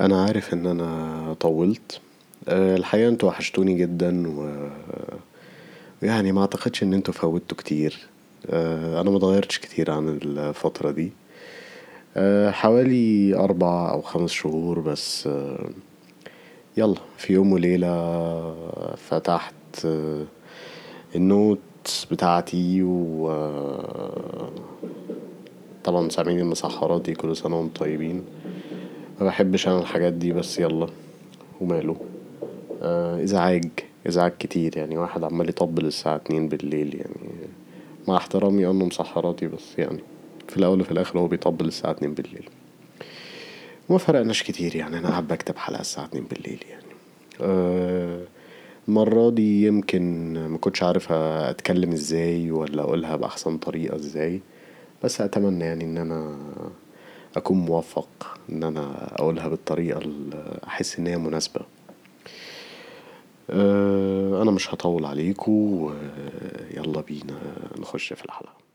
أنا عارف إن أنا طولت. الحقيقة أنتوا وحشتوني جدا و يعني ما أعتقدش إن أنتوا فوتوا كتير. أنا متغيرتش كتير عن الفترة دي. حوالي أربع أو خمس شهور بس. يلا في يوم وليلة فتحت النوتس بتاعتي و طبعا سامعين المسحرات دي كل سنة وأنتم طيبين. مبحبش أنا الحاجات دي بس يلا. وماله. إزعاج. إزعاج كتير يعني. واحد عمال يطبل الساعة اتنين بليل يعني. مع احترامي أنه مسحراتي بس يعني في الأول وفي الآخر هو بيطبل الساعة اتنين بليل ومفرقناش كتير يعني. أنا قاعد بكتب حلقة الساعة اتنين بليل يعني. المرة دي يمكن مكنتش عارف أتكلم إزاي ولا أقولها بأحسن طريقة إزاي. بس أتمنى يعني إن أنا أكون موفق إن أنا أقولها بالطريقة اللي أحس إن هي مناسبة. أنا مش هطول عليكوا يلا بينا نخش في الحلقة.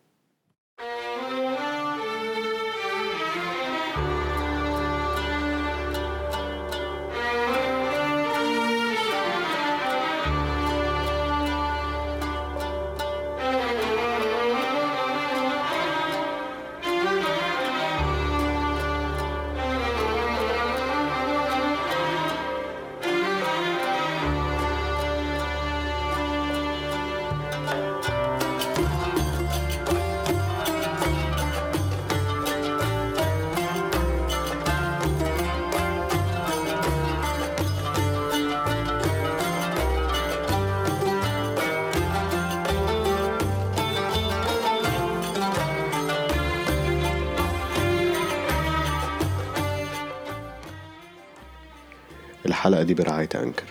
الحلقة دي برعاية أنكر.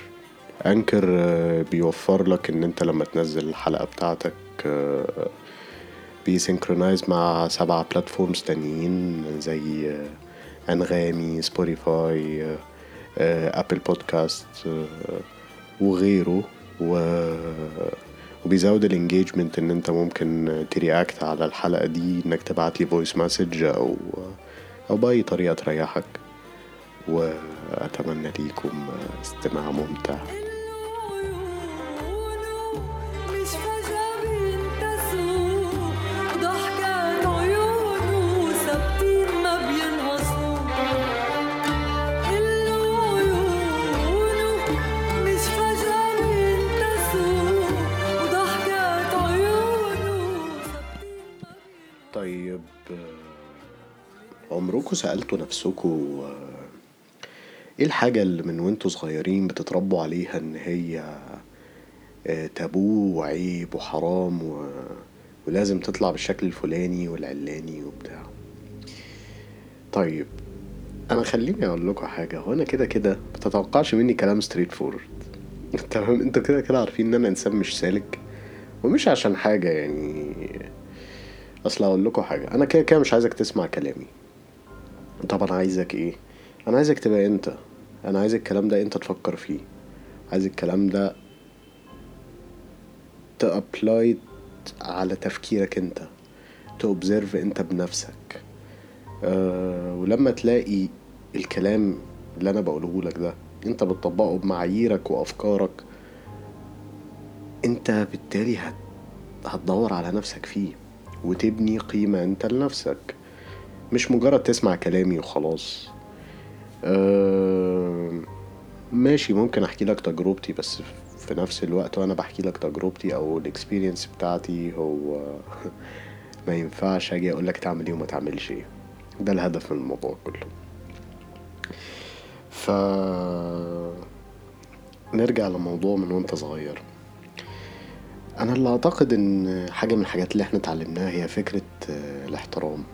أنكر بيوفرلك إن أنت لما تنزل الحلقة بتاعتك بي synchronize مع سبع platforms تانيين زي أنغامي سبوتيفاي Apple Podcasts وغيره. وبيزود ال engagement إن أنت ممكن ت react على الحلقة دي إنك تبعتلي voice message أو أو بأي طريقة تريحك. وأتمنى ليكم استماع ممتع. طيب عمركوا سألتوا نفسكوا إيه الحاجة اللي من وأنتوا صغيرين بتتربوا عليها إن هي تابو وعيب وحرام و... ولازم تطلع بالشكل الفلاني والعلاني وبتاع؟ طيب أنا خليني أقول لكم حاجة. هو أنا كده كده متتوقعش مني كلام straightforward تمام؟ أنتوا كده كده عارفين إن أنا إنسان مش سالك ومش عشان حاجة يعني. أصل أقول لكم حاجة أنا كده كده مش عايزك تسمع كلامي. طبعا عايزك إيه؟ أنا عايزك تبقى أنت. أنا عايز الكلام ده أنت تفكر فيه. عايز الكلام ده تابلاي على تفكيرك أنت تobserve أنت بنفسك. أه ولما تلاقي الكلام اللي أنا بقوله لك ده أنت بتطبقه بمعاييرك وأفكارك أنت بالتالي هت... هتدور على نفسك فيه وتبني قيمة أنت لنفسك. مش مجرد تسمع كلامي وخلاص. ماشي ممكن أحكي لك تجربتي بس في نفس الوقت وأنا بحكي لك تجربتي أو الاكسبيرينس بتاعتي هو ما ينفعش أجي أقول لك تعمل إيه وما تعملش إيه. ده الهدف من الموضوع كله. ف نرجع لموضوع من وأنت صغير. أنا اللي أعتقد إن حاجة من الحاجات اللي إحنا اتعلمناها هي فكرة الاحترام.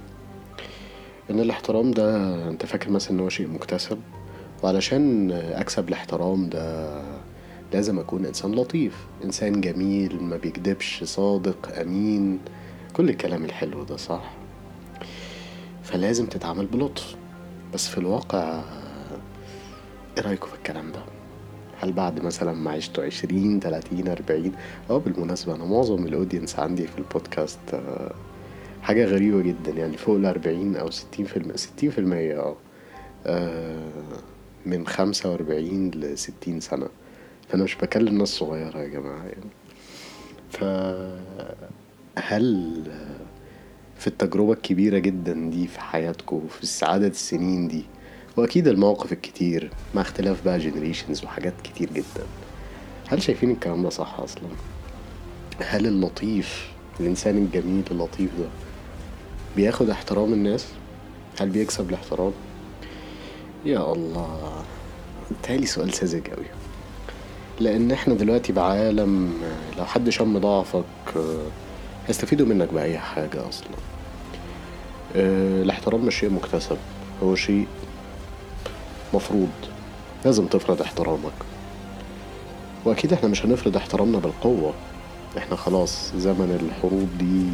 إن الاحترام ده أنت فاكر مثلا إن هو شيء مكتسب؟ وعلشان أكسب الاحترام ده لازم أكون إنسان لطيف إنسان جميل ما بيكدبش صادق أمين كل الكلام الحلو ده صح؟ فلازم تتعامل بلطف. بس في الواقع إيه رأيكم في الكلام ده؟ هل بعد مثلا ما عشتوا عشرين تلاتين أربعين؟ آه بالمناسبة أنا معظم الأودينس عندي في البودكاست حاجة غريبة جدا يعني فوق الأربعين أو ستين في المية ستين في المية آه من خمسة وأربعين لستين سنة فأنا مش بكلم ناس صغيرة يا جماعة يعني ف هل في التجربة الكبيرة جدا دي في حياتكم في السعادة السنين دي وأكيد المواقف الكتير مع اختلاف بقى جنريشنز وحاجات كتير جدا هل شايفين الكلام ده صح أصلا؟ هل اللطيف الإنسان الجميل اللطيف ده بياخد احترام الناس؟ هل بيكسب الاحترام؟ يا الله. بيتهيألي سؤال ساذج أوي لأن إحنا دلوقتي بعالم لو حد شم ضعفك هيستفيدوا منك بأي حاجة أصلا. أه الاحترام مش شيء مكتسب هو شيء مفروض. لازم تفرض احترامك. وأكيد إحنا مش هنفرض احترامنا بالقوة. إحنا خلاص زمن الحروب دي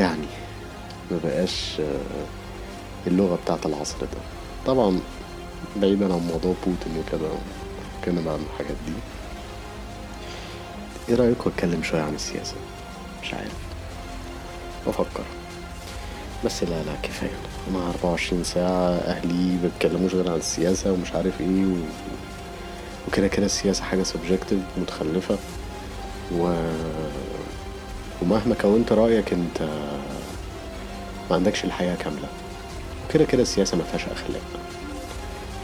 يعني مبقاش اللغة بتاعت العصر ده. طبعا بعيدا عن موضوع بوتين وكده اتكلم عن الحاجات دي. إيه رأيكم اتكلم شوية عن السياسة؟ مش عارف. بفكر. بس لا لا كفاية. أنا أربعة وعشرين ساعة أهلي بيتكلموش غير عن السياسة ومش عارف إيه و... وكده كده السياسة حاجة subjective متخلفة و... ومهما كونت رأيك أنت ما عندكش الحياة كاملة. وكده كده السياسة ما فيهاش أخلاق.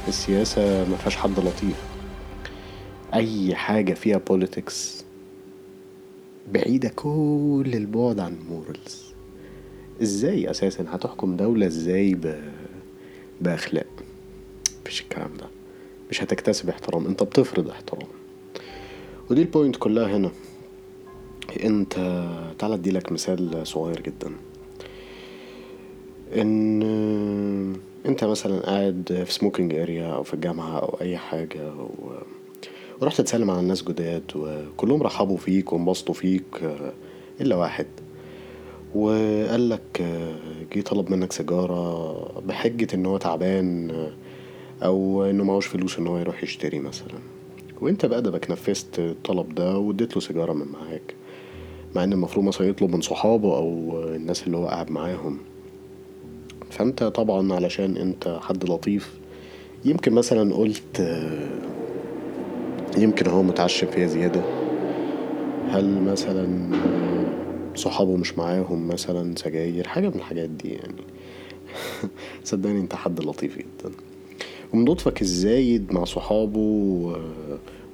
السياسة ما فيهاش حد لطيف. أي حاجة فيها politics بعيدة كل البعد عن ال morals إزاي أساسا؟ هتحكم دولة إزاي ب... بأخلاق؟ مفيش الكلام ده. مش هتكتسب احترام. أنت بتفرض احترام. ودي ال point كلها هنا. أنت تعال أديلك مثال صغير جدا. إن أنت مثلا قاعد في smoking area أو في الجامعة أو أي حاجة و... ورحت تسلم على الناس جداد وكلهم رحبوا فيك وانبسطوا فيك إلا واحد. وقال لك جه طلب منك سيجارة بحجة إن هو تعبان أو إنه معهوش فلوس إن هو يروح يشتري مثلا. وأنت بأدبك نفذت الطلب ده واديت له سيجارة من معاك مع إن المفروض مثلا يطلب من صحابه أو الناس اللي هو قاعد معاهم. فأنت طبعا علشان أنت حد لطيف يمكن مثلا قلت يمكن هو متعشم فيها زيادة. هل مثلا صحابه مش معاهم مثلا سجاير؟ حاجة من الحاجات دي يعني. صدقني أنت حد لطيف جدا. ومن لطفك الزايد مع صحابه.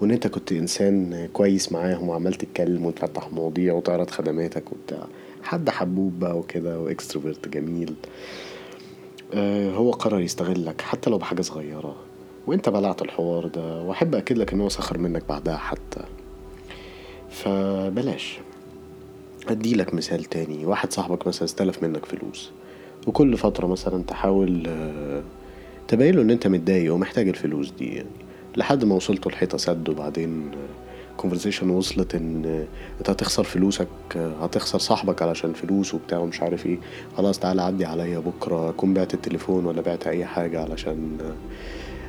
وإن أنت كنت إنسان كويس معاهم وعمال تتكلم وتفتح مواضيع وتعرض خدماتك وبتاع. حد حبوب بقى وكده وإكستروفيرت جميل. آه هو قرر يستغلك حتى لو بحاجة صغيرة. وانت بلعت الحوار ده واحب أكد لك إن هو سخر منك بعدها حتى. فبلاش. اديلك مثال تاني. واحد صاحبك مثلا استلف منك فلوس. وكل فترة مثلا تحاول تبين له إن أنت متضايق ومحتاج الفلوس دي. يعني لحد ما وصلتوا الحيطة سد وبعدين conversation وصلت إن أنت هتخسر فلوسك هتخسر صاحبك علشان فلوس وبتاع ومش عارف إيه. خلاص تعالى عدي عليا بكرة أكون بعت التليفون ولا بعت أي حاجة علشان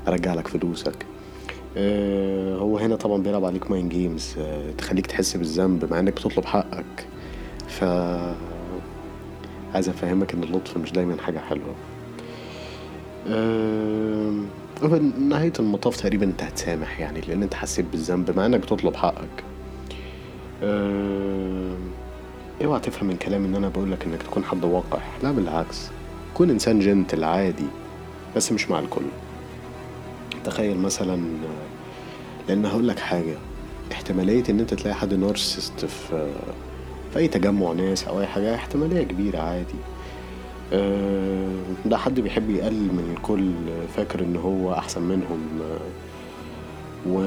أرجع لك فلوسك. هو هنا طبعا بيلعب عليك mind games تخليك تحس بالذنب مع إنك بتطلب حقك. ف عايز أفهمك إن اللطف مش دايما حاجة حلوة. وفي نهاية المطاف تقريبا إنت هتسامح يعني لأن إنت حسيت بالذنب مع إنك بتطلب حقك. اوعى تفهم من كلامي إن أنا بقولك إنك تكون حد وقح لا بالعكس. كون إنسان جنتل عادي بس مش مع الكل. تخيل مثلا لأن هقولك حاجة. احتمالية إن أنت تلاقي حد نارسست في في أي تجمع ناس أو أي حاجة احتمالية كبيرة عادي. ده حد بيحب يقلل من الكل فاكر إن هو أحسن منهم و...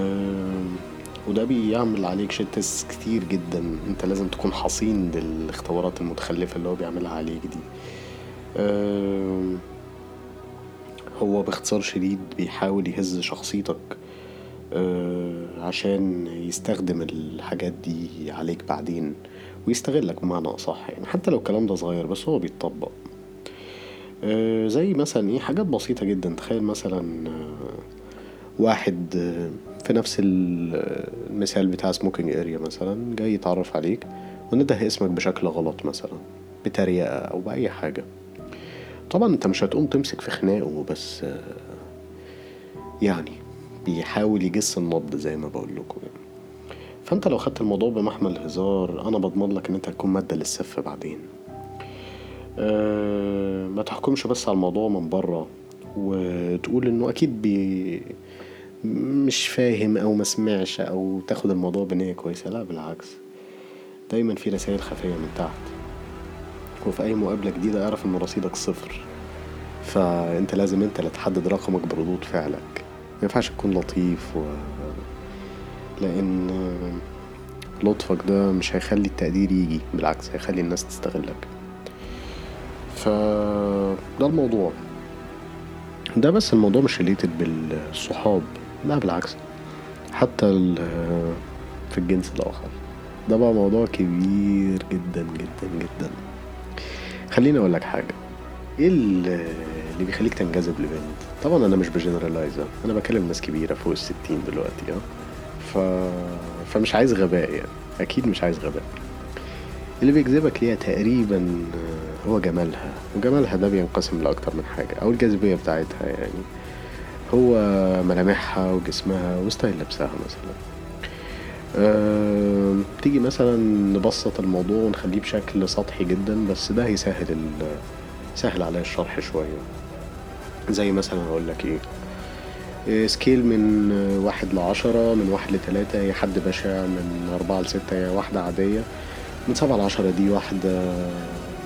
وده بيعمل عليك شتس كتير جدا. أنت لازم تكون حصين للاختبارات المتخلفة اللي هو بيعملها عليك دي. هو باختصار شديد بيحاول يهز شخصيتك عشان يستخدم الحاجات دي عليك بعدين ويستغلك بمعنى أصح يعني. حتى لو الكلام ده صغير بس هو بيتطبق. آه زي مثلا إيه حاجات بسيطة جدا. تخيل مثلا آه واحد آه في نفس المثال بتاع smoking area مثلا جاي يتعرف عليك ونده اسمك بشكل غلط مثلا بتريقة أو بأي حاجة. طبعا أنت مش هتقوم تمسك في خناقه بس يعني بيحاول يجس النبض زي ما بقول لكم يعني. فأنت لو خدت الموضوع بمحمل الهزار أنا بضمن لك إن أنت هتكون مادة للسف بعدين. ما تحكمش بس على الموضوع من بره وتقول إنه أكيد بي مش فاهم أو ما سمعش أو تاخد الموضوع بنية كويسة. لا بالعكس. دايما في رسائل خفية من تحت وفي أي مقابلة جديدة أعرف إن رصيدك صفر. فأنت لازم أنت اللي تحدد رقمك بردود فعلك. ما ينفعش تكون لطيف و... لأن لطفك ده مش هيخلي التقدير يجي بالعكس هيخلي الناس تستغلك. ف ده الموضوع. ده بس الموضوع مش ريليتد بالصحاب. لا بالعكس. حتى في الجنس الآخر. ده بقى موضوع كبير جدا جدا جدا. خليني أقول لك حاجة. إيه ال- اللي بيخليك تنجذب لبنت؟ طبعا أنا مش ب generalize أنا بكلم ناس كبيرة فوق الستين دلوقتي آه. ف... فمش عايز غباء يعني. أكيد مش عايز غباء. اللي بيجذبك ليها تقريبا هو جمالها. وجمالها ده بينقسم لأكتر من حاجة أو الجاذبية بتاعتها يعني. هو ملامحها وجسمها و style لبسها مثلا. أه تيجي مثلا نبسط الموضوع ونخليه بشكل سطحي جدا بس ده هيسهل سهل عليا الشرح شوية. زي مثلا أقول لك إيه. إيه، سكيل من آه، واحد لعشرة من واحد لتلاتة هي حد بشع من أربعة لستة هي واحدة عادية. من سبعة لعشرة دي واحدة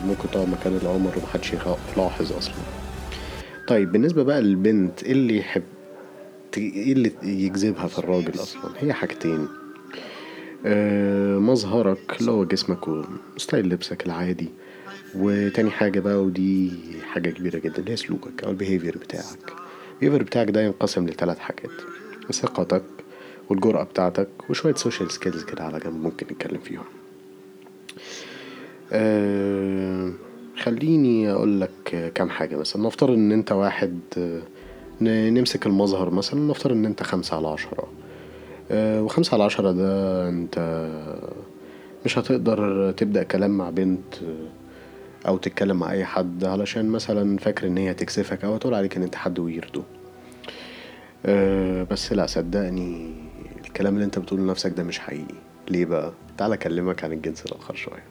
ممكن تقعد مكان القمر ومحدش يلاحظ أصلا. طيب بالنسبة بقى للبنت إيه اللي يحب إيه اللي يجذبها في الراجل أصلا؟ هي حاجتين. آه مظهرك اللي هو جسمك و style لبسك العادي. وتاني حاجة بقى ودي حاجة كبيرة جدا اللي هي سلوكك أو ال behavior بتاعك. ال behavior بتاعك ده ينقسم لثلاث حاجات. ثقتك والجرأة بتاعتك وشوية social skills كده على جنب ممكن نتكلم فيهم. آه خليني أقول لك كام حاجة مثلا. نفترض إن أنت واحد آه، نمسك المظهر مثلا. نفترض إن أنت خمسة على عشرة. آه، وخمسة على عشرة ده أنت مش هتقدر تبدأ كلام مع بنت أو تتكلم مع أي حد علشان مثلا فاكر إن هي هتكسفك أو هتقول عليك إن أنت حد ويردو بس لا صدقني الكلام اللي أنت بتقوله لنفسك ده مش حقيقي. ليه بقى؟ تعال أكلمك عن الجنس الآخر شوية.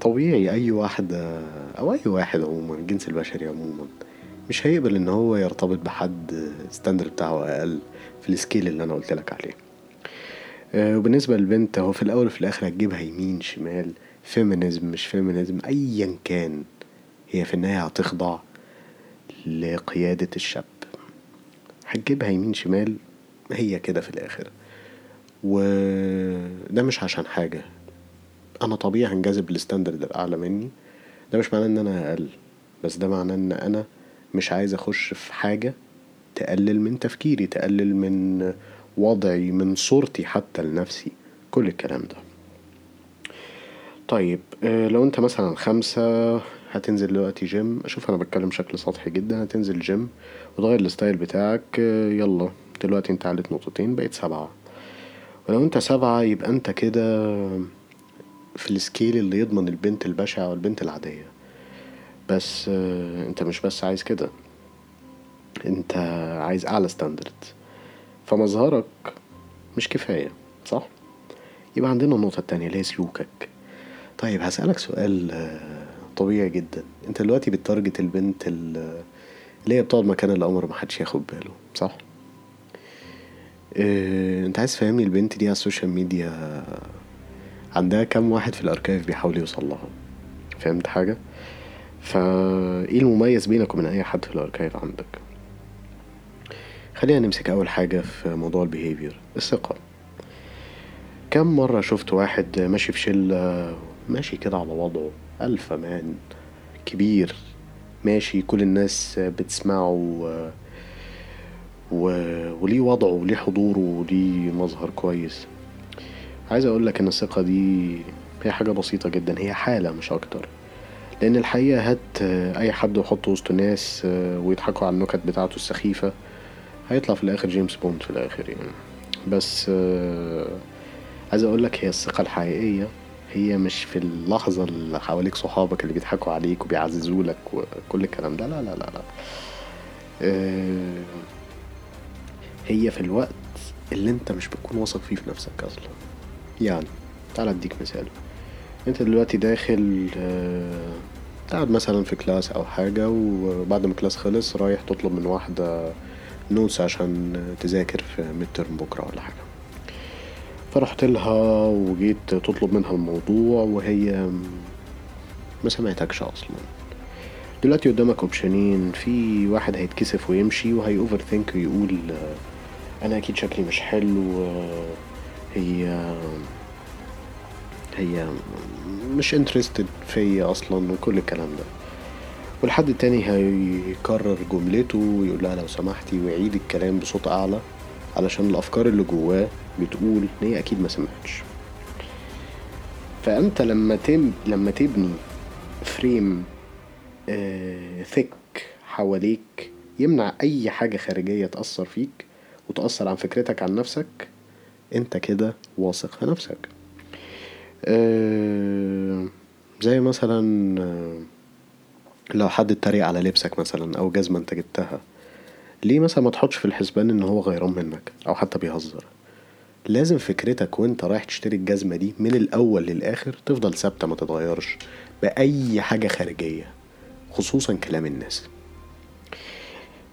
طبيعي أي واحدة أو أي واحد عموما الجنس البشري عموما مش هيقبل إن هو يرتبط بحد standard بتاعه أقل في ال scale اللي أنا قلت لك عليه. أه وبالنسبة للبنت هو في الأول وفي الآخر هتجيبها يمين شمال feminism مش feminism ايا كان هي في النهاية هتخضع لقيادة الشاب. هتجيبها يمين شمال هي كده في الآخر. وده مش عشان حاجة. أنا طبيعي هنجذب لل standard الأعلى مني. ده مش معناه إن أنا أقل بس ده معناه إن أنا مش عايز أخش في حاجة تقلل من تفكيري تقلل من وضعي من صورتي حتى لنفسي. كل الكلام ده. طيب آه، لو أنت مثلا خمسة هتنزل دلوقتي جيم أشوف أنا بتكلم بشكل سطحي جدا. هتنزل جيم وتغير ال style بتاعك. آه، يلا. دلوقتي أنت عليت نقطتين بقيت سبعة. ولو أنت سبعة يبقى أنت كده في ال scale اللي يضمن البنت البشعة والبنت العادية. بس آه، انت مش بس عايز كده. انت عايز أعلى standard فمظهرك مش كفاية صح؟ يبقى عندنا النقطة التانية اللي هي سلوكك. طيب هسألك سؤال آه، طبيعي جدا. انت دلوقتي بت target البنت ال- اللي هي بتقعد مكان القمر محدش ياخد باله صح؟ آه انت عايز تفهمني البنت دي على ال social media عندها كام واحد في ال archive بيحاول يوصل لها فهمت حاجة؟ فا إيه المميز بينك وبين أي حد في ال archive عندك؟ خلينا نمسك أول حاجة في موضوع ال behavior الثقة كم مرة شفت واحد ماشي في شلة ماشي كده على وضعه ألفا مان كبير ماشي كل الناس بتسمعه و... و... وليه وضعه وليه حضوره وليه مظهر كويس عايز أقول لك إن الثقة دي هي حاجة بسيطة جدا هي حالة مش أكتر. لأن الحقيقة هات أي حد وحطه وسط ناس ويضحكوا على النكت بتاعته السخيفة هيطلع في الآخر جيمس بوند في الآخر يعني. بس آه، عايز أقول لك هي الثقة الحقيقية هي مش في اللحظة اللي حواليك صحابك اللي بيضحكوا عليك وبيعززولك وكل الكلام ده لا لا لا لا. آه، هي في الوقت اللي أنت مش بتكون واثق فيه في نفسك أصلا. يعني تعال أديك مثال. أنت دلوقتي داخل آه، قاعد مثلا في class أو حاجة وبعد ما ال class خلص رايح تطلب من واحدة notes عشان تذاكر في midterm بكرة ولا حاجة. فرحت لها وجيت تطلب منها الموضوع وهي ما سمعتكش أصلا. دلوقتي قدامك option ين في واحد هيتكسف ويمشي وهي overthink ويقول آه، أنا أكيد شكلي مش حلو آه، هي هي مش interested فيا أصلا وكل الكلام ده. والحد التاني هيكرر جملته ويقول لها لو سمحتي ويعيد الكلام بصوت أعلى علشان الأفكار اللي جواه بتقول إن هي أكيد ما سمعتش. فأنت لما تم لما تبني فريم آه حواليك يمنع أي حاجة خارجية تأثر فيك وتأثر عن فكرتك عن نفسك انت كده واثق في نفسك. آه زي مثلا آه لو حد اتريق على لبسك مثلا أو جزمة انت جبتها ليه مثلا ما تحطش في الحسبان إن هو غيران منك أو حتى بيهزر؟ لازم فكرتك وانت رايح تشتري الجزمة دي من الأول للآخر تفضل ثابتة ما تتغيرش بأي حاجة خارجية خصوصا كلام الناس.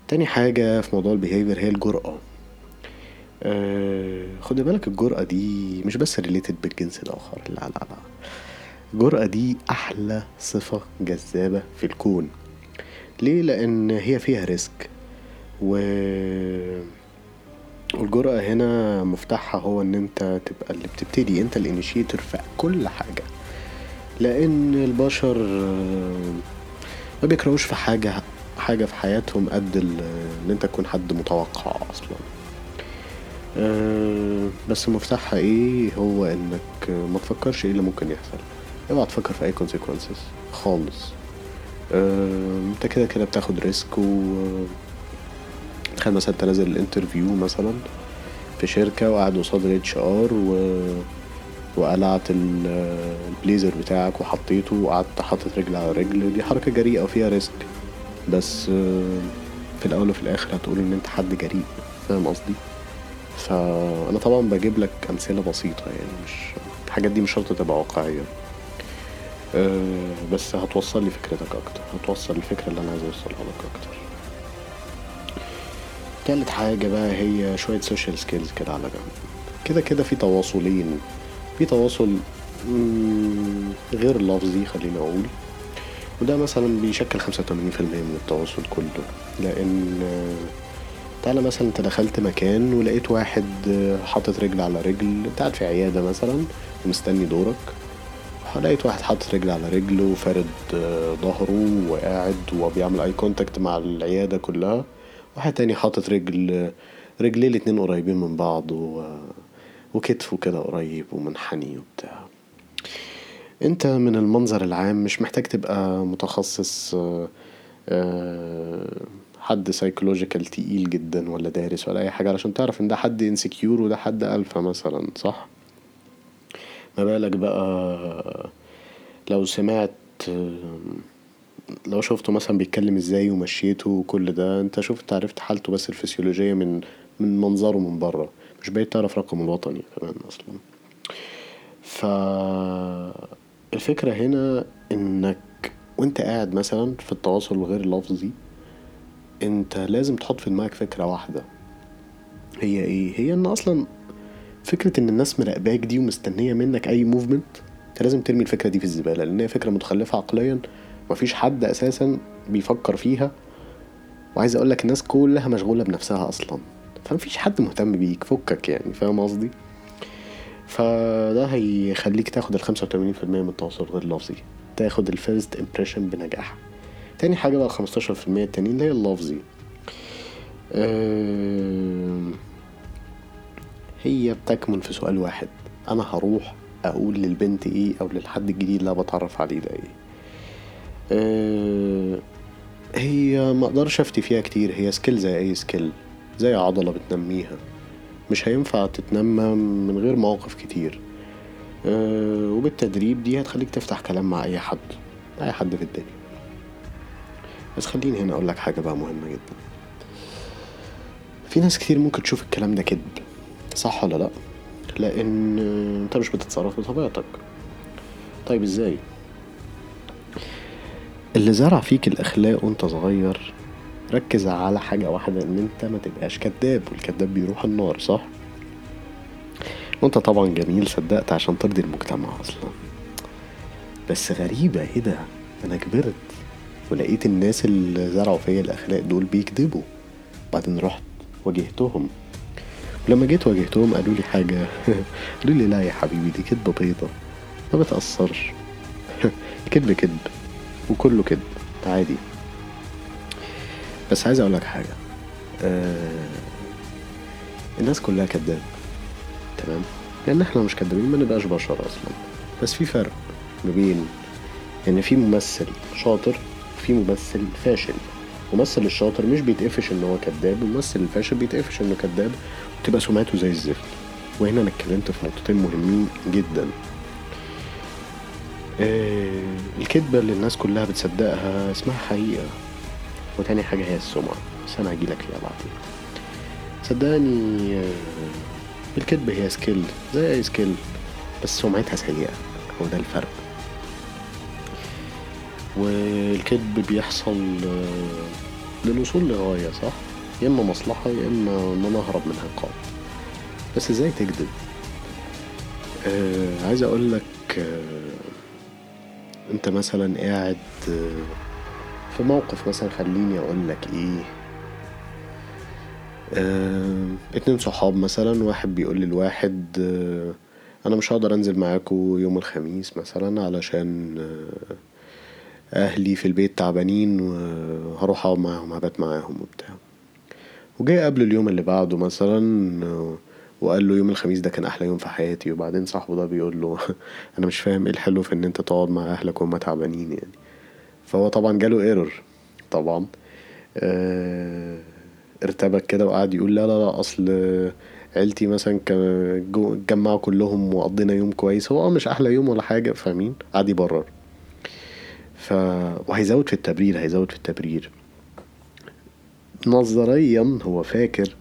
تاني حاجة في موضوع البيهيفير هي الجرأة. أه خد بالك الجرأة دي مش بس related بالجنس الآخر لا لا لا. الجرأة دي أحلى صفة جذابة في الكون. ليه؟ لأن هي فيها risk و والجرأة هنا مفتاحها هو إن أنت تبقى اللي بتبتدي أنت ال initiator في كل حاجة. لأن البشر ما بيكرهوش في حاجة حاجة في حياتهم قد إن أنت تكون حد متوقع أصلا. بس مفتاحها إيه هو إنك ما تفكرش إيه اللي ممكن يحصل. اوعى تفكر في أي consequences خالص. أنت كده كده بتاخد risk و تخيل مثلا أنت نازل ال interview مثلا في شركة وقاعد قصاد ال HR و... وقلعت البليزر بتاعك وحطيته وقعدت حاطط رجل على رجل. دي حركة جريئة وفيها risk بس في الأول وفي الآخر هتقول إن أنت حد جريء. فاهم قصدي؟ فأنا طبعا بجيب لك أمثلة بسيطة يعني مش الحاجات دي مش شرط تبقى واقعية. بس هتوصل لي فكرتك أكتر هتوصل الفكرة اللي أنا عايز أوصلها لك أكتر. تالت حاجة بقى هي شوية social skills كده على جنب. كده كده في تواصلين في تواصل غير لفظي خلينا أقول. وده مثلا بيشكل خمسة وتمانين في المية من التواصل كله لأن تعالى مثلا انت دخلت مكان ولقيت واحد حاطط رجل على رجل انت قاعد في عيادة مثلا ومستني دورك لقيت واحد حاطط رجل على رجل وفارد ظهره وقاعد وبيعمل اي كونتاكت مع العيادة كلها واحد تاني حاطط رجل رجليه الاتنين قريبين من بعض و... وكتفه كده قريب ومنحني وبتاع. انت من المنظر العام مش محتاج تبقى متخصص حد psychological تقيل جدا ولا دارس ولا أي حاجة علشان تعرف إن ده حد insecure وده حد الفا مثلا صح؟ ما بالك بقى لو سمعت لو شفته مثلا بيتكلم إزاي ومشيته وكل ده أنت شفت عرفت حالته بس الفسيولوجية من من منظره من بره مش بقيت تعرف رقمه الوطني كمان أصلا. ف الفكرة هنا إنك وأنت قاعد مثلا في التواصل الغير اللفظي انت لازم تحط في دماغك فكرة واحدة. هي إيه؟ هي ان أصلا فكرة ان الناس مراقباك دي ومستنية منك اي موفمنت انت لازم ترمي الفكرة دي في الزبالة لأن هي فكرة متخلفة عقليا مفيش حد أساسا بيفكر فيها. وعايز اقولك الناس كلها مشغولة بنفسها أصلا. فمفيش حد مهتم بيك فكك يعني فاهم قصدي؟ فده هيخليك تاخد في المية من التواصل غير لفظي تاخد ال first impression بنجاح تاني حاجة بقى الخمستاشر في المية التانيين اللي هي اللفظي أه هي بتكمن في سؤال واحد. أنا هروح أقول للبنت إيه أو للحد الجديد اللي بتعرف عليه ده إيه؟ أه هي ما أقدرش أفتي فيها كتير. هي skill زي أي skill زي عضلة بتنميها. مش هينفع تتنمى من غير مواقف كتير. أه وبالتدريب دي هتخليك تفتح كلام مع أي حد أي حد في الدنيا. بس خليني هنا أقول لك حاجة بقى مهمة جدا. في ناس كتير ممكن تشوف الكلام ده كذب صح ولا لأ؟ لأن أنت مش بتتصرف بطبيعتك. طيب إزاي؟ اللي زرع فيك الأخلاق وأنت صغير ركز على حاجة واحدة إن أنت ما تبقاش كذاب والكذاب بيروح النار صح؟ وأنت طبعا جميل صدقت عشان ترضي المجتمع أصلا. بس غريبة إيه ده؟ أنا كبرت. ولقيت الناس اللي زرعوا فيا الأخلاق دول بيكذبوا. بعدين رحت واجهتهم. ولما جيت واجهتهم قالوا لي حاجة. قالوا لي لا يا حبيبي دي كدبة بيضة. ما بتأثرش. كدب كدب وكله كدب عادي. بس عايز أقول لك حاجة. آه الناس كلها كداب تمام؟ لأن إحنا مش كدابين ما نبقاش بشر أصلا. بس في فرق ما بين ان في ممثل شاطر وفي ممثل فاشل. الممثل الشاطر مش بيتقفش إن هو كذاب الممثل الفاشل بيتقفش إنه كذاب وتبقى سمعته زي الزفت. وهنا أنا اتكلمت في نقطتين مهمين جدا. آه الكذبة اللي الناس كلها بتصدقها اسمها حقيقة. وتاني حاجة هي السمعة. بس أنا هجيلك فيها بعدين. صدقني آه، الكذبة هي skill زي أي skill بس سمعتها سيئة. هو ده الفرق. والكذب بيحصل آه، للوصول لغاية صح؟ يا إما مصلحة يا إما إن أنا أهرب من عقاب. بس إزاي تكذب؟ آه عايز أقول لك آه أنت مثلا قاعد آه في موقف مثلا خليني أقول لك إيه. آه اتنين صحاب مثلا واحد بيقول للواحد آه أنا مش هقدر أنزل معاكو يوم الخميس مثلا علشان آه أهلي في البيت تعبانين وهروح أقعد معاهم هبات معاهم وبتاع. وجاي قبل اليوم اللي بعده مثلا آه، وقال له يوم الخميس ده كان أحلى يوم في حياتي. وبعدين صاحبه ده بيقول له أنا مش فاهم إيه الحلو في إن أنت تقعد مع أهلك وهم تعبانين يعني. فهو طبعا جاله ايرور طبعا. آه ارتبك كده وقعد يقول لا لا لا أصل عيلتي مثلا اتجمعوا كلهم وقضينا يوم كويس. هو آه مش أحلى يوم ولا حاجة فاهمين؟ قعد يبرر. ف وهيزود في التبرير هيزود في التبرير. نظريا هو فاكر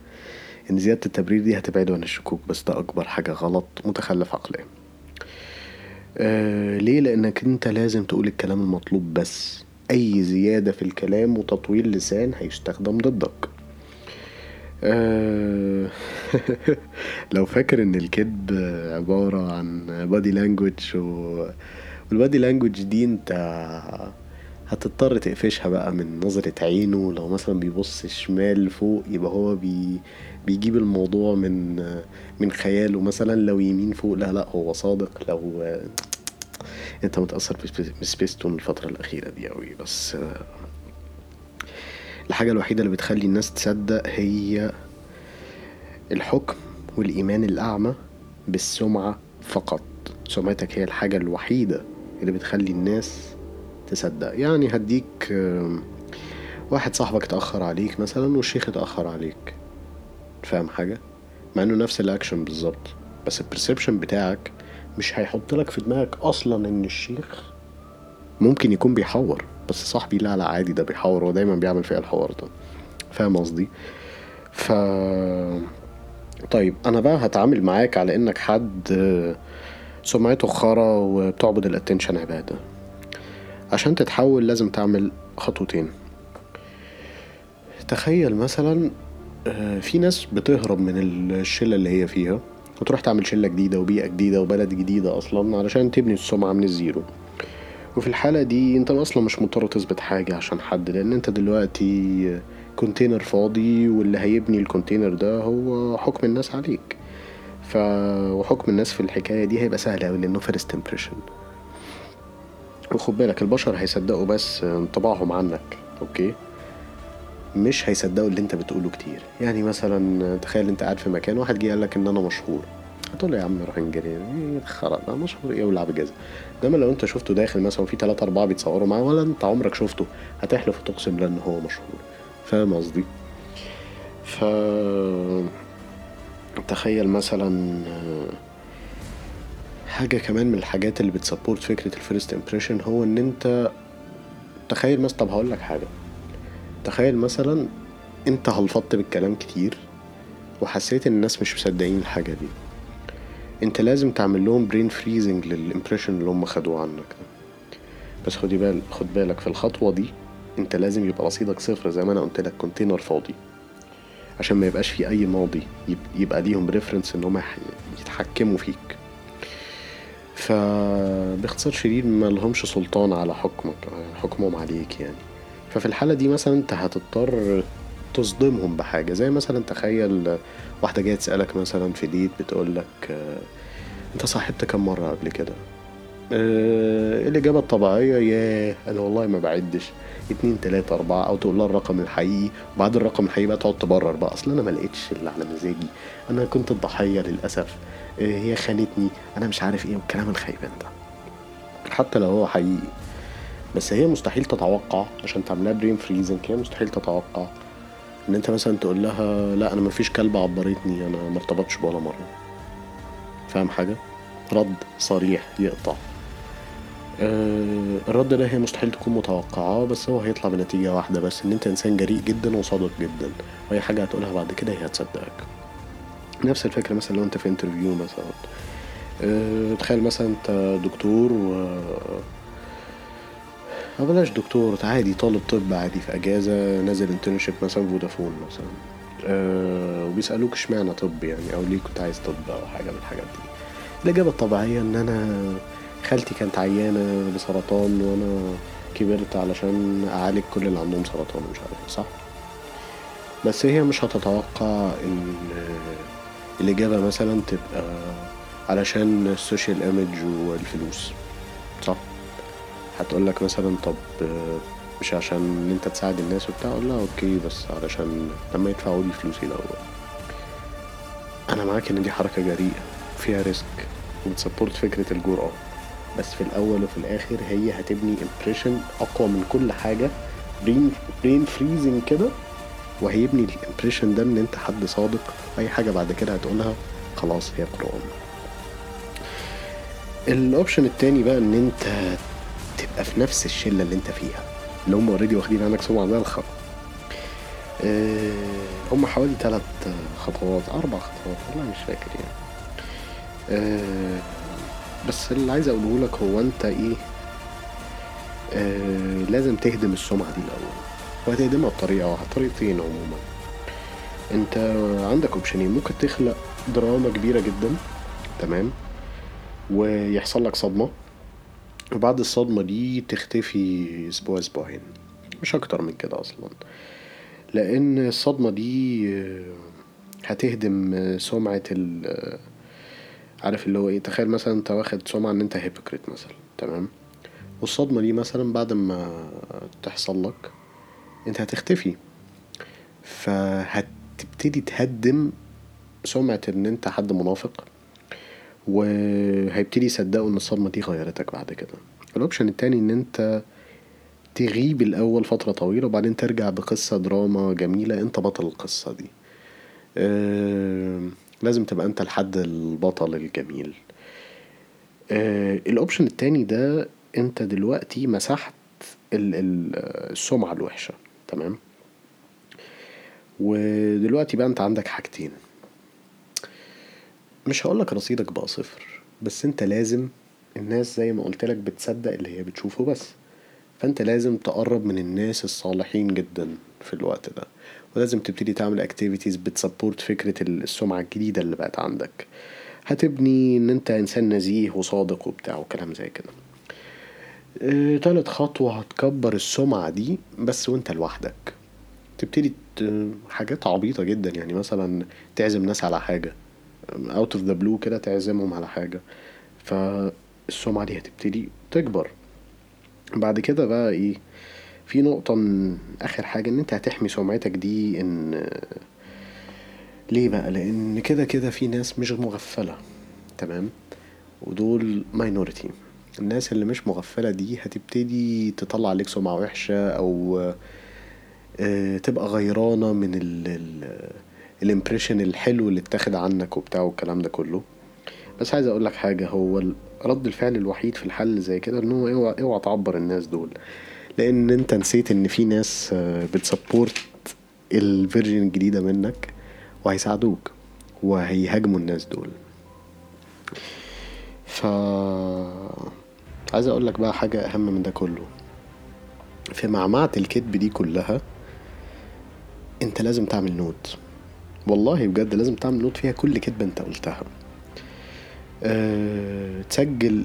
إن زيادة التبرير دي هتبعده عن الشكوك بس ده أكبر حاجة غلط متخلف عقليا. آه ليه؟ لأنك أنت لازم تقول الكلام المطلوب بس. أي زيادة في الكلام وتطويل لسان هيستخدم ضدك. آه لو فاكر إن الكذب عبارة عن بادي لانجوج و... وال body language دي انت هتضطر تقفشها بقى من نظرة عينه. لو مثلا بيبص شمال فوق يبقى هو بي... بيجيب الموضوع من من خياله. مثلا لو يمين فوق لا لا هو صادق. لو انت متأثر بسبي- بسبيستون الفترة الأخيرة دي أوي. بس الحاجة الوحيدة اللي بتخلي الناس تصدق هي الحكم والإيمان الأعمى بالسمعة فقط. سمعتك هي الحاجة الوحيدة. اللي بتخلي الناس تصدق. يعني هديك آم، واحد صاحبك اتأخر عليك مثلا والشيخ اتأخر عليك. فاهم حاجة؟ مع إنه نفس الأكشن بالظبط بس البرسبشن بتاعك مش هيحط لك في دماغك أصلا إن الشيخ ممكن يكون بيحور بس صاحبي لا لا عادي ده بيحور هو دايما بيعمل فيها الحوار ده. فاهم قصدي؟ ف طيب أنا بقى هتعامل معاك على إنك حد آه، سمعته خرا وبتعبد ال attention عبادة. عشان تتحول لازم تعمل خطوتين. تخيل مثلا آه، في ناس بتهرب من الشلة اللي هي فيها وتروح تعمل شلة جديدة وبيئة جديدة وبلد جديدة أصلا علشان تبني السمعة من ال zero. وفي الحالة دي أنت أصلا مش مضطر تثبت حاجة عشان حد لأن أنت دلوقتي container فاضي واللي هيبني ال container ده هو حكم الناس عليك. ف وحكم الناس في الحكاية دي هيبقى سهل أوي لأنه first impression وخد بالك البشر هيصدقوا بس انطباعهم عنك أوكي؟ مش هيصدقوا اللي أنت بتقوله كتير. يعني مثلا تخيل أنت قاعد في مكان واحد جه قال لك إن أنا مشهور. هتقول له يا عم روح انجر. إيه ده؟ مشهور إيه؟ ولعب جزا إنما لو أنت شفته داخل مثلا وفي تلاتة أربعة بيتصوروا معاه ولا أنت عمرك شفته هتحلف وتقسم بالله ان هو مشهور. فاهم قصدي؟ ف تخيل مثلا حاجة كمان من الحاجات اللي بت support فكرة ال first impression هو إن أنت تخيل مثلا طب هقول لك حاجة. تخيل مثلا أنت هلفظت بالكلام كتير وحسيت إن الناس مش مصدقين الحاجة دي. أنت لازم تعمل لهم brain freezing لل impression اللي هم خدوه عنك ده. بس خدي بال خد بالك في الخطوة دي أنت لازم يبقى رصيدك صفر زي ما أنا قلت لك container فاضي. عشان ما يبقاش في أي ماضي يبقى ليهم reference إن هم يتحكموا فيك. فباختصار شديد ما لهمش سلطان على حكمك حكمهم عليك يعني. ففي الحالة دي مثلا أنت هتضطر تصدمهم بحاجة. زي مثلا تخيل واحدة جاية تسألك مثلا في date بتقولك أنت صاحبت كم مرة قبل كده؟ آه، الإجابة الطبيعية ياه أنا والله ما بعدش. اتنين تلاتة أربعة. أو تقول لها الرقم الحقيقي. وبعد الرقم الحقيقي بقى تقعد تبرر بقى. أصل أنا ما لقيتش اللي على مزاجي. أنا كنت الضحية للأسف. آه، هي خانتني. أنا مش عارف إيه والكلام الخيبان ده. حتى لو هو حقيقي. بس هي مستحيل تتوقع عشان تعملها brain freezing هي مستحيل تتوقع. إن أنت مثلا تقول لها لا أنا مفيش كلبة عبرتني. أنا مرتبطش ولا مرة. فاهم حاجة؟ رد صريح يقطع. آه الرد ده هي مستحيل تكون متوقعاه بس هو هيطلع بنتيجة واحدة بس إن أنت إنسان جريء جدا وصادق جدا وأي حاجة هتقولها بعد كده هي هتصدقك. نفس الفكرة مثلا لو أنت في interview مثلا. أه تخيل مثلا أنت دكتور و أو بلاش دكتور عادي طالب طب عادي في أجازة نازل internship مثلا فودافون مثلا. وبيسألوك إشمعنى طب يعني أو ليه كنت عايز طب أو حاجة من الحاجات دي. الإجابة الطبيعية إن أنا خالتي كانت عيانة بسرطان وأنا كبرت علشان أعالج كل اللي عندهم سرطان ومش عارف إيه، صح؟ بس هي مش هتتوقع إن الإجابة مثلا تبقى علشان ال social image والفلوس صح؟ هتقولك مثلا طب مش عشان أنت تساعد الناس وبتاع؟ أقول لها أوكي بس علشان لما يدفعوا لي فلوسي الأول أنا معاك إن دي حركة جريئة فيها risk وبت support فكرة الجرأة. بس في الأول وفي الآخر هي هتبني impression أقوى من كل حاجة. brain freezing كده وهيبني ال impression ده إن أنت حد صادق. أي حاجة بعد كده هتقولها خلاص هي قرآن. ال option التاني بقى إن أنت تبقى في نفس الشلة اللي أنت فيها اللي هم already واخدين عنك سمعة زي الزفت أه هم حوالي ثلاث خطوات أربع خطوات والله مش فاكر يعني. أه بس اللي عايز اقوله لك هو انت إيه؟ أه لازم تهدم السمعة دي الأول وهتهدمها واحدة طريقتين عموما. انت عندك اوبشنين ممكن تخلق دراما كبيرة جدا تمام؟ ويحصل لك صدمة. وبعد الصدمة دي تختفي أسبوع أسبوعين. مش أكتر من كده أصلا. لأن الصدمة دي هتهدم سمعة ال عارف اللي هو إيه؟ تخيل مثلا أنت واخد سمعة إن أنت هيبوكريت مثلا تمام؟ والصدمة دي مثلا بعد ما تحصل لك أنت هتختفي. فهتبتدي تهدم سمعة إن أنت حد منافق وهيبتدي يصدقوا إن الصدمة دي غيرتك بعد كده. ال option التاني إن أنت تغيب الأول فترة طويلة وبعدين ترجع بقصة دراما جميلة أنت بطل القصة دي. أه لازم تبقى انت الحد البطل الجميل. أه ال option التاني ده انت دلوقتي مسحت السمعة الوحشة تمام؟ ودلوقتي بقى انت عندك حاجتين. مش هقولك رصيدك بقى صفر بس انت لازم الناس زي ما قلتلك بتصدق اللي هي بتشوفه بس. فانت لازم تقرب من الناس الصالحين جدا في الوقت ده. ولازم تبتدي تعمل activities بت support فكرة السمعة الجديدة اللي بقت عندك. هتبني إن أنت إنسان نزيه وصادق وبتاع وكلام زي كده. آه تالت خطوة هتكبر السمعة دي بس وأنت لوحدك. تبتدي حاجات عبيطة جدا يعني مثلا تعزم ناس على حاجة. out of the blue كده تعزمهم على حاجة. فالسمعة دي هتبتدي تكبر. بعد كده بقى إيه؟ في نقطة من آخر حاجة إن أنت هتحمي سمعتك دي إن ليه بقى؟ لأن كده كده في ناس مش مغفلة تمام؟ ودول minority الناس اللي مش مغفلة دي هتبتدي تطلع عليك سمعة وحشة أو تبقى غيرانة من ال impression الحلو اللي اتاخد عنك وبتاع والكلام ده كله. بس عايز أقول لك حاجة هو رد الفعل الوحيد في الحل زي كده إن هو اوعى اوعى تعبر الناس دول. لأن أنت نسيت إن في ناس آه، بت support ال version الجديدة منك وهيساعدوك وهيهاجموا الناس دول. ف عايز أقول لك بقى حاجة أهم من ده كله. في معمعة الكذب دي كلها أنت لازم تعمل note. والله بجد لازم تعمل note فيها كل كذبة أنت قلتها. أه تسجل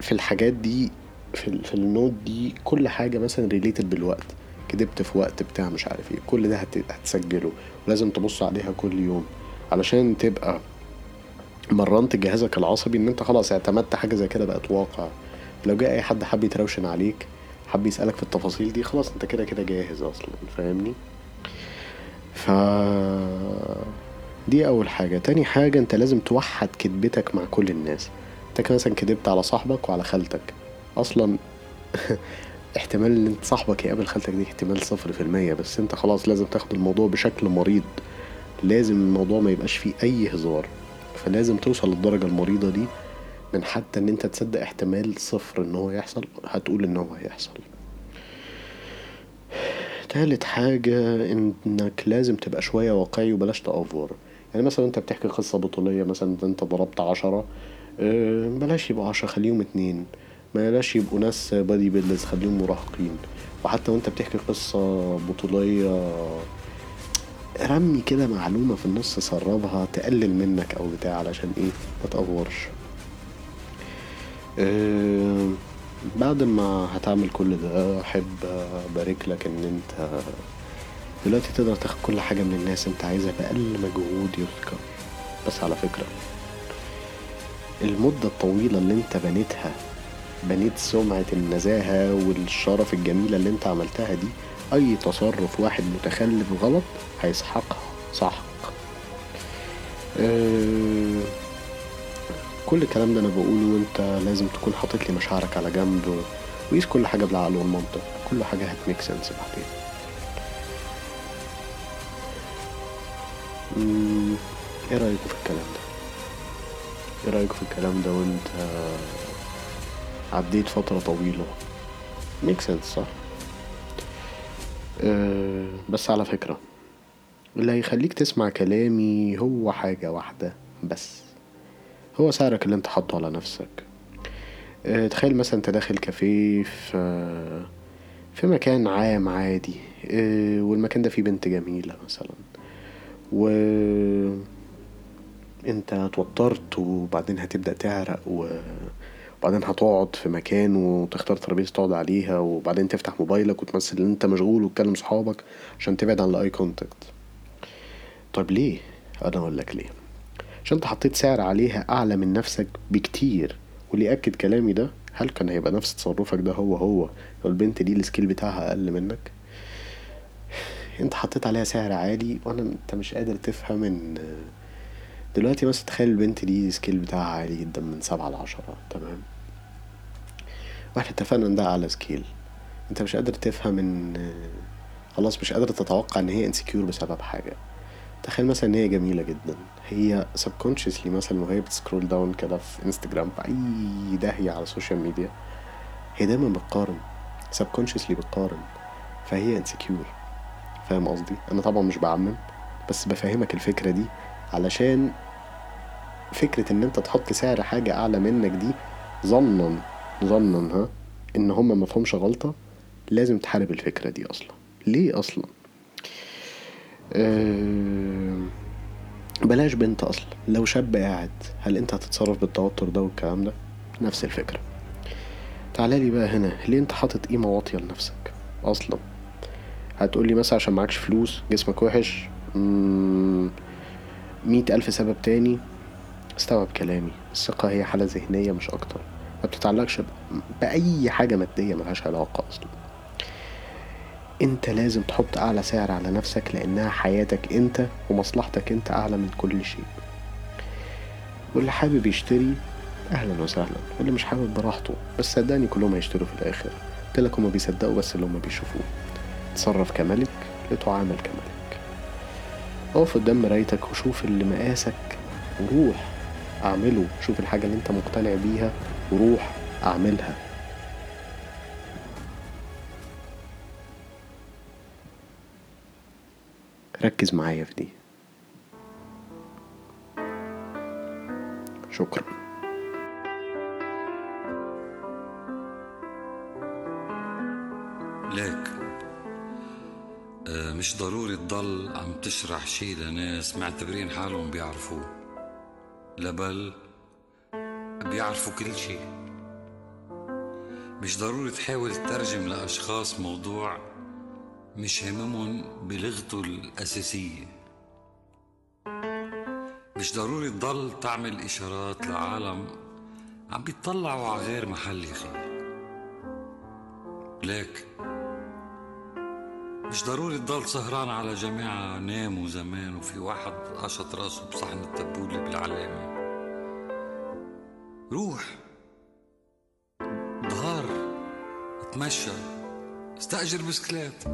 في الحاجات دي في, في ال note دي كل حاجة مثلا related بالوقت. كدبت في وقت بتاع مش عارف إيه. كل ده هتسجله. ولازم تبص عليها كل يوم. علشان تبقى مرنت جهازك العصبي إن أنت خلاص اعتمدت حاجة زي كده بقت واقع. لو جه أي حد حب يتروشن عليك حب يسألك في التفاصيل دي خلاص أنت كده كده جاهز أصلا. فاهمني؟ ف دي أول حاجة. تاني حاجة أنت لازم توحد كدبتك مع كل الناس. أنت مثلا كدبت على صاحبك وعلى خالتك. أصلا احتمال إن أنت صاحبك يقابل خالتك دي احتمال صفر في المية بس أنت خلاص لازم تاخد الموضوع بشكل مريض. لازم الموضوع ما يبقاش فيه أي هزار. فلازم توصل للدرجة المريضة دي من حتى إن أنت تصدق احتمال صفر إن هو يحصل هتقول إن هو هيحصل. تالت حاجة إنك لازم تبقى شوية واقعي وبلاش ت over. يعني مثلا أنت بتحكي قصة بطولية مثلا أنت ضربت عشرة آه بلاش يبقوا عشرة خليهم اتنين. بلاش يبقوا ناس body builders خليهم مراهقين. وحتى وانت بتحكي قصة بطولية رمي كده معلومة في النص سربها تقلل منك أو بتاع علشان إيه؟ ما تأفورش. آه بعد ما هتعمل كل ده أحب أبارك لك إن أنت دلوقتي تقدر تاخد كل حاجة من الناس أنت عايزها بأقل مجهود يذكر. بس على فكرة المدة الطويلة اللي أنت بنيتها بنيت سمعة النزاهة والشرف الجميلة اللي انت عملتها دي. أي تصرف واحد متخلف غلط هيسحقها. سحق أه كل الكلام ده أنا بقوله وأنت لازم تكون حاطط لي مشاعرك على جنب. وقيس كل حاجة بالعقل والمنطق. كل حاجة هتميك سنس بعدين. إيه رأيكم في الكلام ده؟ إيه رأيكم في الكلام ده وأنت عديت فترة طويلة. ميك سنس صح. أه بس على فكرة اللي هيخليك تسمع كلامي هو حاجة واحدة بس. هو سعرك اللي انت حاطه على نفسك. آه تخيل مثلا انت داخل كافيه في في مكان عام عادي. آه والمكان ده فيه بنت جميلة مثلا. و انت اتوترت وبعدين هتبدأ تعرق و... وبعدين هتقعد في مكان وتختار ترابيزة تقعد عليها وبعدين تفتح موبايلك وتمثل ان انت مشغول وتكلم صحابك عشان تبعد عن ال eye contact طيب ليه؟ أنا أقول لك ليه. عشان انت حطيت سعر عليها أعلى من نفسك بكتير واللي يأكد كلامي ده هل كان هيبقى نفس تصرفك ده هو هو لو البنت دي ال scale بتاعها أقل منك؟ انت حطيت عليها سعر عالي وأنا انت مش قادر تفهم إن دلوقتي مثلا تخيل البنت دي scale بتاعها عالي جدا من سبعة لعشرة تمام؟ وإحنا اتفقنا إن ده اعلى scale. أنت مش قادر تفهم إن خلاص مش قادر تتوقع إن هي insecure بسبب حاجة. تخيل مثلا إن هي جميلة جدا. هي subconsciously مثلا وهي بت scroll down كده في انستجرام في أي داهية على السوشيال ميديا هي دايما بتقارن. subconsciously بتقارن. فهي انسكيور فاهم قصدي؟ أنا طبعا مش بعمم بس بفهمك الفكرة دي. علشان فكرة إن أنت تحط سعر حاجة أعلى منك دي ظنا ظنا ها إن هما مفهومش غلطة لازم تحارب الفكرة دي أصلا. ليه أصلا؟ أه بلاش بنت أصلا. لو شاب قاعد هل أنت هتتصرف بالتوتر ده والكلام ده؟ نفس الفكرة. تعالى لي بقى هنا. ليه أنت حاطط قيمة واطية لنفسك؟ أصلا. هتقولي مثلا عشان معكش فلوس جسمك وحش مية ألف سبب تاني استوعب كلامي. الثقة هي حالة ذهنية مش أكتر. ما بتتعلقش بأي حاجة مادية ملهاش علاقة أصلا. أنت لازم تحط أعلى سعر على نفسك لأنها حياتك أنت ومصلحتك أنت أعلى من كل شيء. واللي حابب يشتري أهلا وسهلا. واللي مش حابب براحته. بس صدقني كلهم هيشتروا في الآخر. قلتلك هما بيصدقوا بس اللي هما بيشوفوه. تصرف كملك لتعامل كملك اقف قدام مرايتك وشوف اللي مقاسك. وروح اعمله. شوف الحاجة اللي انت مقتنع بيها. وروح أعملها. ركز معايا في دي. شكرا. ليك. آه، مش ضروري تضل عم تشرح شي لناس معتبرين حالهم بيعرفوه. لا بل بيعرفوا كل شي مش ضروري تحاول تترجم لأشخاص موضوع مش هممهم بلغته الأساسية. مش ضروري تضل تعمل إشارات لعالم عم بيطلعوا على غير محل يا خي ليك. مش ضروري تضل سهران على جماعة ناموا زمان وفي واحد قشط راسه بصحن التبولة بالعلامة. روح. ظهر اتمشى استأجر بسكليت.